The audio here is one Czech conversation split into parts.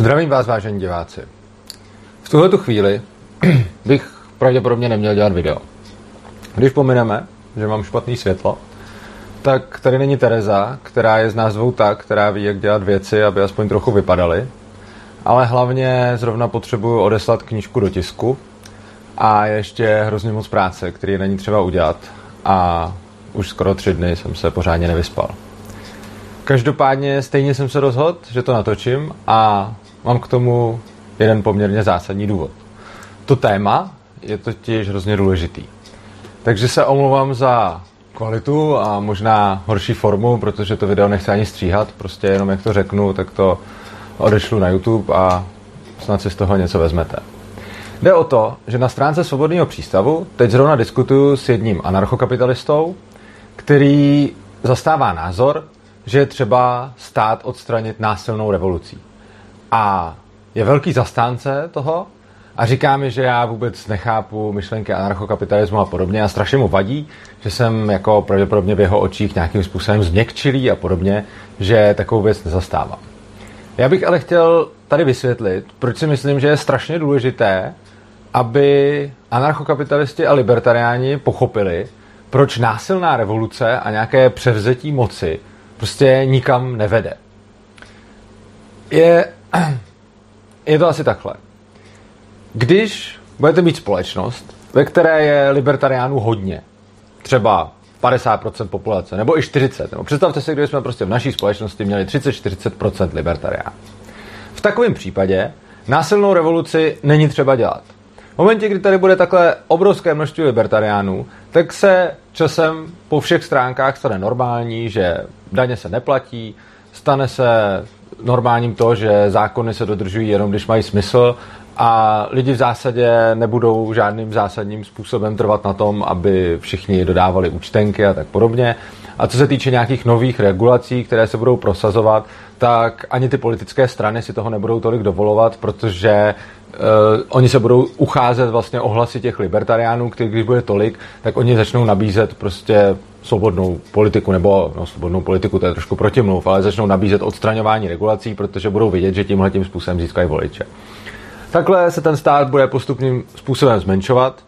Zdravím vás, vážení diváci. V tuhle chvíli bych pravděpodobně neměl dělat video. Když pomineme, že mám špatný světlo, tak tady není Tereza, která je z názvou ta, která ví, jak dělat věci, aby aspoň trochu vypadaly. Ale hlavně zrovna potřebuju odeslat knížku do tisku a ještě hrozně moc práce, který není třeba udělat. A už skoro tři dny jsem se pořádně nevyspal. Každopádně stejně jsem se rozhodl, že to natočím a mám k tomu jeden poměrně zásadní důvod. To téma je totiž hrozně důležitý. Takže se omlouvám za kvalitu a možná horší formu, protože to video nechci ani stříhat, prostě jenom jak to řeknu, tak to odešlu na YouTube a snad si z toho něco vezmete. Jde o to, že na stránce Svobodného přístavu teď zrovna diskutuju s jedním anarchokapitalistou, který zastává názor, že je třeba stát odstranit násilnou revolucí. A je velký zastánce toho a říká mi, že já vůbec nechápu myšlenky anarchokapitalismu a podobně a strašně mu vadí, že jsem jako pravděpodobně v jeho očích nějakým způsobem změkčilý a podobně, že takovou věc nezastávám. Já bych ale chtěl tady vysvětlit, proč si myslím, že je strašně důležité, aby anarchokapitalisti a libertariáni pochopili, proč násilná revoluce a nějaké převzetí moci prostě nikam nevede. Je, je to asi takhle. Když budete mít společnost, ve které je libertariánů hodně, třeba 50% populace, nebo i 40, nebo představte si, kdyby jsme prostě v naší společnosti měli 30-40% libertariánů. V takovém případě násilnou revoluci není třeba dělat. V momentě, kdy tady bude takhle obrovské množství libertariánů, tak se časem po všech stránkách stane normální, že daně se neplatí, stane se normálním to, že zákony se dodržují jenom, když mají smysl a lidi v zásadě nebudou žádným zásadním způsobem trvat na tom, aby všichni dodávali účtenky a tak podobně. A co se týče nějakých nových regulací, které se budou prosazovat, tak ani ty politické strany si toho nebudou tolik dovolovat, protože uh, oni se budou ucházet vlastně o hlasy těch libertariánů, který když bude tolik, tak oni začnou nabízet prostě svobodnou politiku, nebo no, svobodnou politiku, to je trošku protimluv, ale začnou nabízet odstraňování regulací, protože budou vidět, že tímhle tím způsobem získají voliče. Takhle se ten stát bude postupným způsobem zmenšovat,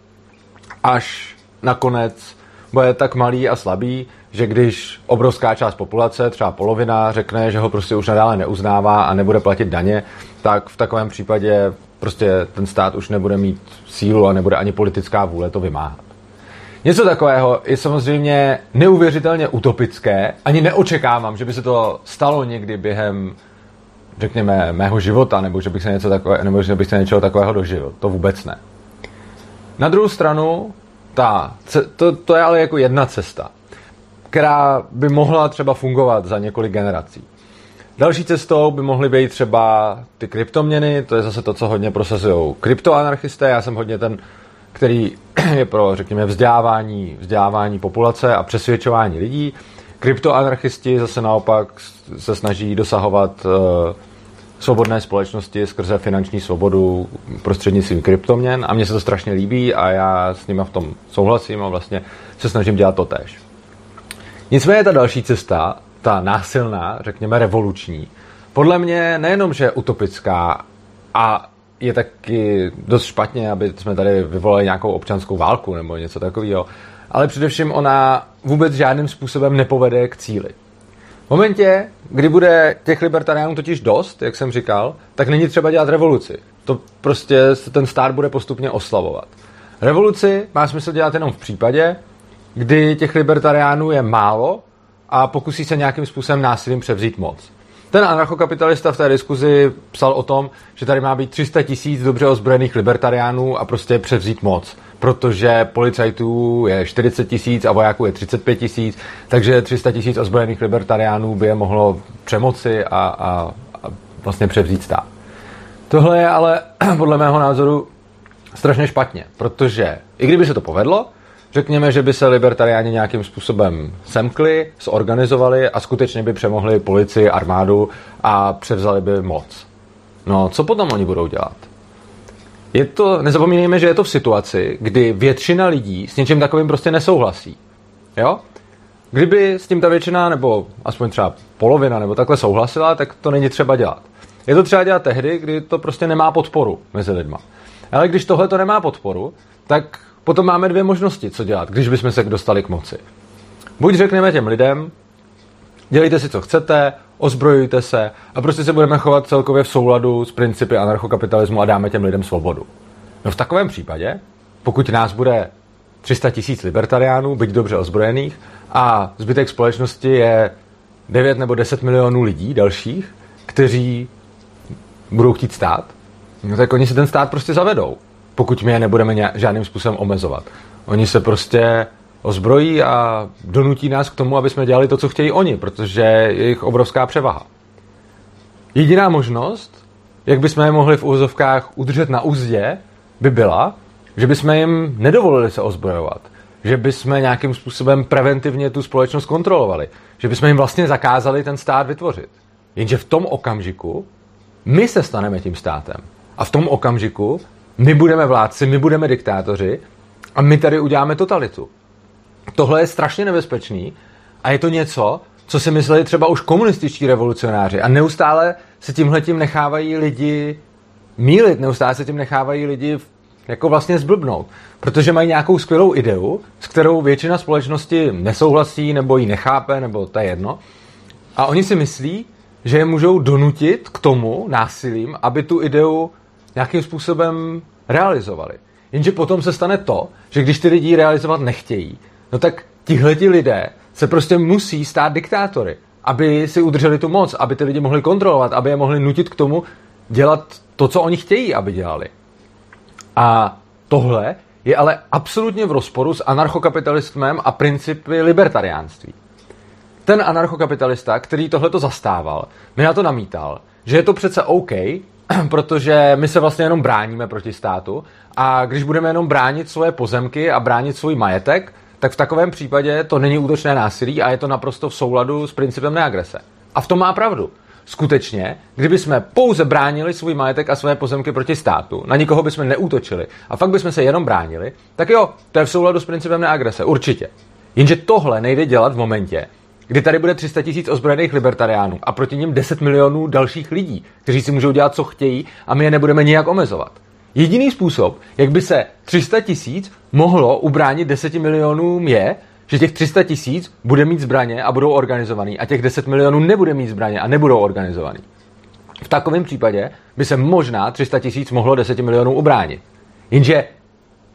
až nakonec bude tak malý a slabý, že když obrovská část populace, třeba polovina, řekne, že ho prostě už nadále neuznává a nebude platit daně, tak v takovém případě prostě ten stát už nebude mít sílu a nebude ani politická vůle to vymáhat. Něco takového je samozřejmě neuvěřitelně utopické. Ani neočekávám, že by se to stalo někdy během, řekněme, mého života, nebo že bych se, něco takové, nebo že bych se něčeho takového dožil. To vůbec ne. Na druhou stranu, ta, to, to je ale jako jedna cesta, která by mohla třeba fungovat za několik generací. Další cestou by mohly být třeba ty kryptoměny, to je zase to, co hodně prosazují kryptoanarchisté. Já jsem hodně ten který je pro, řekněme, vzdělávání, vzdělávání populace a přesvědčování lidí. Kryptoanarchisti zase naopak se snaží dosahovat uh, svobodné společnosti skrze finanční svobodu prostřednictvím kryptoměn a mně se to strašně líbí a já s nimi v tom souhlasím a vlastně se snažím dělat to tež. Nicméně ta další cesta, ta násilná, řekněme revoluční, podle mě nejenom, že je utopická a je taky dost špatně, aby jsme tady vyvolali nějakou občanskou válku nebo něco takového. Ale především ona vůbec žádným způsobem nepovede k cíli. V momentě, kdy bude těch libertariánů totiž dost, jak jsem říkal, tak není třeba dělat revoluci. To prostě ten stát bude postupně oslavovat. Revoluci má smysl dělat jenom v případě, kdy těch libertariánů je málo a pokusí se nějakým způsobem násilím převzít moc. Ten anarchokapitalista v té diskuzi psal o tom, že tady má být 300 tisíc dobře ozbrojených libertariánů a prostě převzít moc. Protože policajtů je 40 tisíc a vojáků je 35 tisíc, takže 300 tisíc ozbrojených libertariánů by je mohlo přemoci a, a, a vlastně převzít stát. Tohle je ale podle mého názoru strašně špatně, protože i kdyby se to povedlo, Řekněme, že by se libertariáni nějakým způsobem semkli, zorganizovali a skutečně by přemohli policii, armádu a převzali by moc. No, co potom oni budou dělat? Je to, nezapomínejme, že je to v situaci, kdy většina lidí s něčím takovým prostě nesouhlasí. Jo? Kdyby s tím ta většina, nebo aspoň třeba polovina, nebo takhle souhlasila, tak to není třeba dělat. Je to třeba dělat tehdy, kdy to prostě nemá podporu mezi lidma. Ale když tohle to nemá podporu, tak potom máme dvě možnosti, co dělat, když bychom se dostali k moci. Buď řekneme těm lidem, dělejte si, co chcete, ozbrojujte se a prostě se budeme chovat celkově v souladu s principy anarchokapitalismu a dáme těm lidem svobodu. No v takovém případě, pokud nás bude 300 tisíc libertariánů, byť dobře ozbrojených, a zbytek společnosti je 9 nebo 10 milionů lidí dalších, kteří budou chtít stát, no tak oni si ten stát prostě zavedou, pokud my je nebudeme žádným způsobem omezovat. Oni se prostě ozbrojí a donutí nás k tomu, aby jsme dělali to, co chtějí oni, protože je jich obrovská převaha. Jediná možnost, jak bychom je mohli v úzovkách udržet na úzdě, by byla, že bychom jim nedovolili se ozbrojovat. Že bychom nějakým způsobem preventivně tu společnost kontrolovali. Že bychom jim vlastně zakázali ten stát vytvořit. Jenže v tom okamžiku my se staneme tím státem. A v tom okamžiku my budeme vládci, my budeme diktátoři a my tady uděláme totalitu. Tohle je strašně nebezpečný a je to něco, co si mysleli třeba už komunističtí revolucionáři a neustále se tímhletím nechávají lidi mílit, neustále se tím nechávají lidi jako vlastně zblbnout, protože mají nějakou skvělou ideu, s kterou většina společnosti nesouhlasí nebo ji nechápe, nebo to je jedno. A oni si myslí, že je můžou donutit k tomu násilím, aby tu ideu nějakým způsobem realizovali. Jenže potom se stane to, že když ty lidi realizovat nechtějí, no tak tihleti lidé se prostě musí stát diktátory, aby si udrželi tu moc, aby ty lidi mohli kontrolovat, aby je mohli nutit k tomu dělat to, co oni chtějí, aby dělali. A tohle je ale absolutně v rozporu s anarchokapitalismem a principy libertariánství. Ten anarchokapitalista, který tohleto zastával, mi na to namítal, že je to přece OK, protože my se vlastně jenom bráníme proti státu a když budeme jenom bránit svoje pozemky a bránit svůj majetek, tak v takovém případě to není útočné násilí a je to naprosto v souladu s principem neagrese. A v tom má pravdu. Skutečně, kdyby jsme pouze bránili svůj majetek a své pozemky proti státu, na nikoho bychom neútočili a fakt bychom se jenom bránili, tak jo, to je v souladu s principem neagrese, určitě. Jenže tohle nejde dělat v momentě, kdy tady bude 300 tisíc ozbrojených libertariánů a proti ním 10 milionů dalších lidí, kteří si můžou dělat, co chtějí a my je nebudeme nijak omezovat. Jediný způsob, jak by se 300 tisíc mohlo ubránit 10 milionům je, že těch 300 tisíc bude mít zbraně a budou organizovaný a těch 10 milionů nebude mít zbraně a nebudou organizovaný. V takovém případě by se možná 300 tisíc mohlo 10 milionů ubránit. Jenže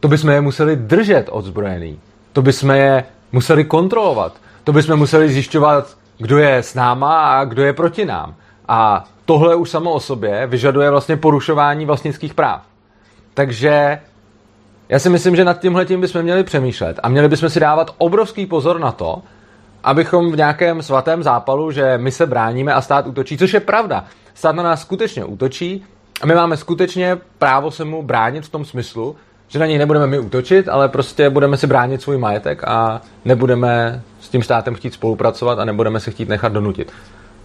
to bychom je museli držet odzbrojený. To bychom je museli kontrolovat. To bychom museli zjišťovat, kdo je s náma a kdo je proti nám. A tohle už samo o sobě vyžaduje vlastně porušování vlastnických práv. Takže já si myslím, že nad tímhle tím bychom měli přemýšlet a měli bychom si dávat obrovský pozor na to, abychom v nějakém svatém zápalu, že my se bráníme a stát útočí, což je pravda. Stát na nás skutečně útočí a my máme skutečně právo se mu bránit v tom smyslu, že na něj nebudeme my útočit, ale prostě budeme si bránit svůj majetek a nebudeme s tím státem chtít spolupracovat a nebudeme se chtít nechat donutit.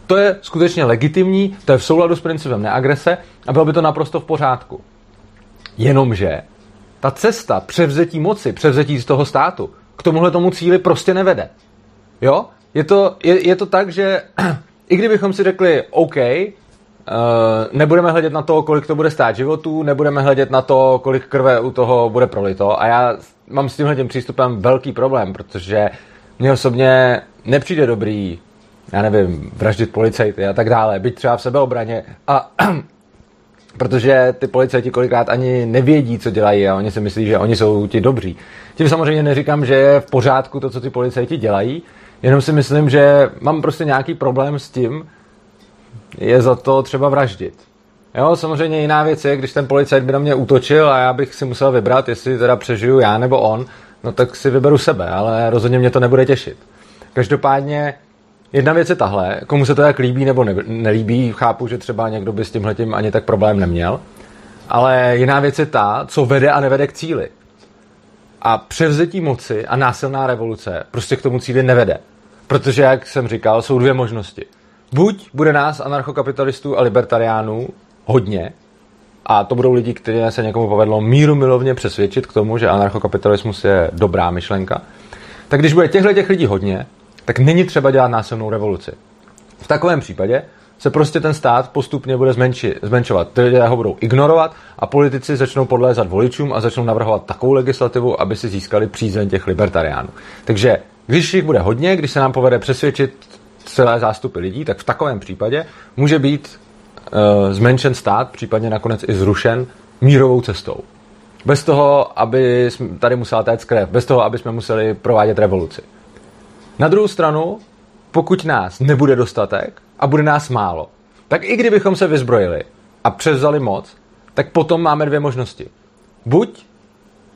To je skutečně legitimní, to je v souladu s principem neagrese a bylo by to naprosto v pořádku. Jenomže ta cesta převzetí moci, převzetí z toho státu, k tomuhle tomu cíli prostě nevede. Jo? Je to, je, je to tak, že i kdybychom si řekli, OK, nebudeme hledět na to, kolik to bude stát životů, nebudeme hledět na to, kolik krve u toho bude prolito. A já mám s tímhle tím přístupem velký problém, protože mně osobně nepřijde dobrý, já nevím, vraždit policajty a tak dále, být třeba v sebeobraně. A protože ty policajti kolikrát ani nevědí, co dělají a oni si myslí, že oni jsou ti dobří. Tím samozřejmě neříkám, že je v pořádku to, co ty policajti dělají, jenom si myslím, že mám prostě nějaký problém s tím, je za to třeba vraždit. Jo, samozřejmě jiná věc je, když ten policajt by na mě útočil a já bych si musel vybrat, jestli teda přežiju já nebo on, no tak si vyberu sebe, ale rozhodně mě to nebude těšit. Každopádně Jedna věc je tahle, komu se to jak líbí nebo ne, nelíbí, chápu, že třeba někdo by s tímhletím ani tak problém neměl, ale jiná věc je ta, co vede a nevede k cíli. A převzetí moci a násilná revoluce prostě k tomu cíli nevede. Protože, jak jsem říkal, jsou dvě možnosti. Buď bude nás anarchokapitalistů a libertariánů hodně, a to budou lidi, kteří se někomu povedlo míru milovně přesvědčit k tomu, že anarchokapitalismus je dobrá myšlenka, tak když bude těchto těch lidí hodně, tak není třeba dělat násilnou revoluci. V takovém případě se prostě ten stát postupně bude zmenši, zmenšovat. Ty lidé ho budou ignorovat a politici začnou podlézat voličům a začnou navrhovat takovou legislativu, aby si získali přízeň těch libertariánů. Takže když jich bude hodně, když se nám povede přesvědčit celé zástupy lidí, tak v takovém případě může být uh, zmenšen stát, případně nakonec i zrušen mírovou cestou. Bez toho, aby tady musela téct krev, bez toho, aby jsme museli provádět revoluci. Na druhou stranu, pokud nás nebude dostatek a bude nás málo, tak i kdybychom se vyzbrojili a převzali moc, tak potom máme dvě možnosti. Buď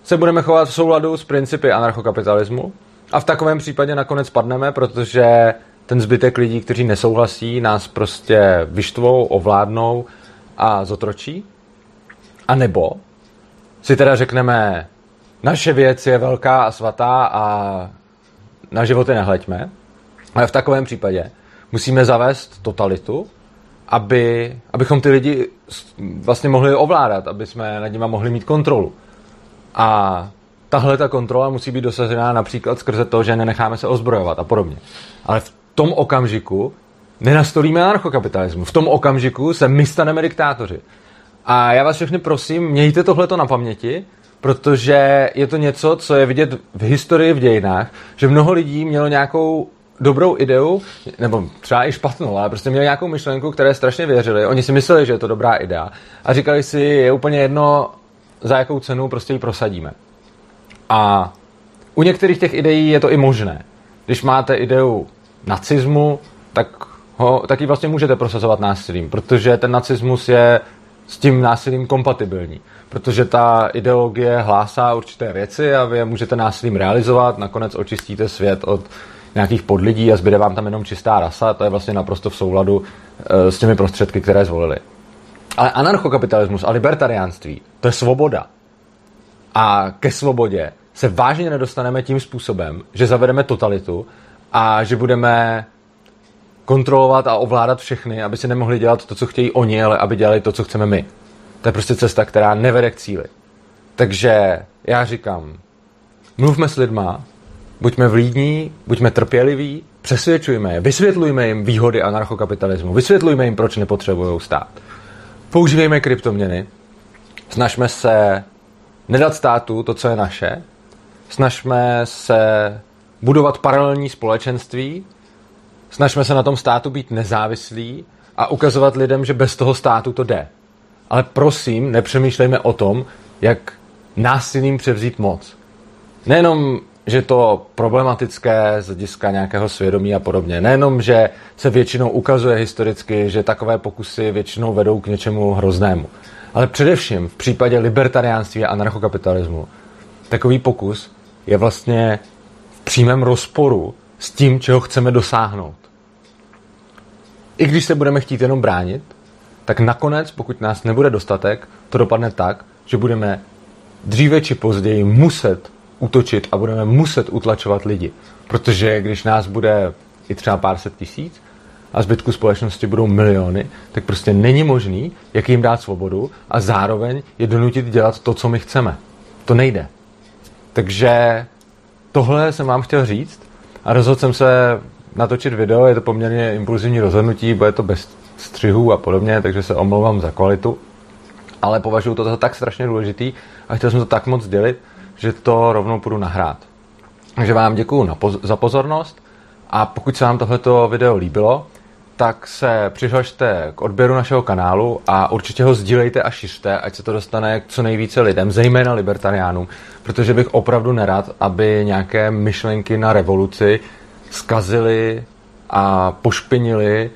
se budeme chovat v souladu s principy anarchokapitalismu a v takovém případě nakonec padneme, protože ten zbytek lidí, kteří nesouhlasí, nás prostě vyštvou, ovládnou a zotročí. A nebo si teda řekneme, naše věc je velká a svatá a na životy nehleďme, ale v takovém případě musíme zavést totalitu, aby, abychom ty lidi vlastně mohli ovládat, aby jsme nad nimi mohli mít kontrolu. A tahle ta kontrola musí být dosažená například skrze to, že nenecháme se ozbrojovat a podobně. Ale v tom okamžiku nenastolíme anarchokapitalismus. V tom okamžiku se my staneme diktátoři. A já vás všechny prosím, mějte tohleto na paměti, protože je to něco, co je vidět v historii, v dějinách, že mnoho lidí mělo nějakou dobrou ideu, nebo třeba i špatnou, ale prostě měli nějakou myšlenku, které strašně věřili. Oni si mysleli, že je to dobrá idea a říkali si, je úplně jedno, za jakou cenu prostě ji prosadíme. A u některých těch ideí je to i možné. Když máte ideu nacismu, tak, ho, tak ji vlastně můžete prosazovat násilím, protože ten nacismus je s tím násilím kompatibilní, protože ta ideologie hlásá určité věci a vy je můžete násilím realizovat, nakonec očistíte svět od nějakých podlidí a zbyde vám tam jenom čistá rasa, to je vlastně naprosto v souladu e, s těmi prostředky, které zvolili. Ale anarchokapitalismus a libertariánství, to je svoboda. A ke svobodě se vážně nedostaneme tím způsobem, že zavedeme totalitu a že budeme kontrolovat a ovládat všechny, aby si nemohli dělat to, co chtějí oni, ale aby dělali to, co chceme my. To je prostě cesta, která nevede k cíli. Takže já říkám, mluvme s lidma, buďme vlídní, buďme trpěliví, přesvědčujme je, vysvětlujme jim výhody anarchokapitalismu, vysvětlujme jim, proč nepotřebují stát. Používejme kryptoměny, snažme se nedat státu to, co je naše, snažme se budovat paralelní společenství, snažme se na tom státu být nezávislí a ukazovat lidem, že bez toho státu to jde. Ale prosím, nepřemýšlejme o tom, jak násilím převzít moc. Nejenom, že to problematické z hlediska nějakého svědomí a podobně. Nejenom, že se většinou ukazuje historicky, že takové pokusy většinou vedou k něčemu hroznému. Ale především v případě libertariánství a anarchokapitalismu takový pokus je vlastně přímém rozporu s tím, čeho chceme dosáhnout. I když se budeme chtít jenom bránit, tak nakonec, pokud nás nebude dostatek, to dopadne tak, že budeme dříve či později muset útočit a budeme muset utlačovat lidi. Protože když nás bude i třeba pár set tisíc a zbytku společnosti budou miliony, tak prostě není možný, jak jim dát svobodu a zároveň je donutit dělat to, co my chceme. To nejde. Takže tohle jsem vám chtěl říct a rozhodl jsem se natočit video, je to poměrně impulzivní rozhodnutí, bude to bez střihů a podobně, takže se omlouvám za kvalitu, ale považuji to za tak strašně důležitý a chtěl jsem to tak moc dělit, že to rovnou půjdu nahrát. Takže vám děkuji za pozornost a pokud se vám tohleto video líbilo, tak se přihlašte k odběru našeho kanálu a určitě ho sdílejte a šiřte, ať se to dostane k co nejvíce lidem, zejména libertariánům, protože bych opravdu nerad, aby nějaké myšlenky na revoluci zkazily a pošpinili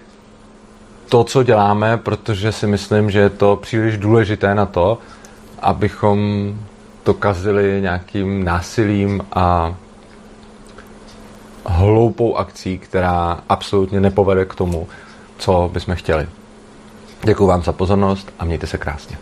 to, co děláme, protože si myslím, že je to příliš důležité na to, abychom to kazili nějakým násilím a hloupou akcí, která absolutně nepovede k tomu, co bychom chtěli. Děkuji vám za pozornost a mějte se krásně.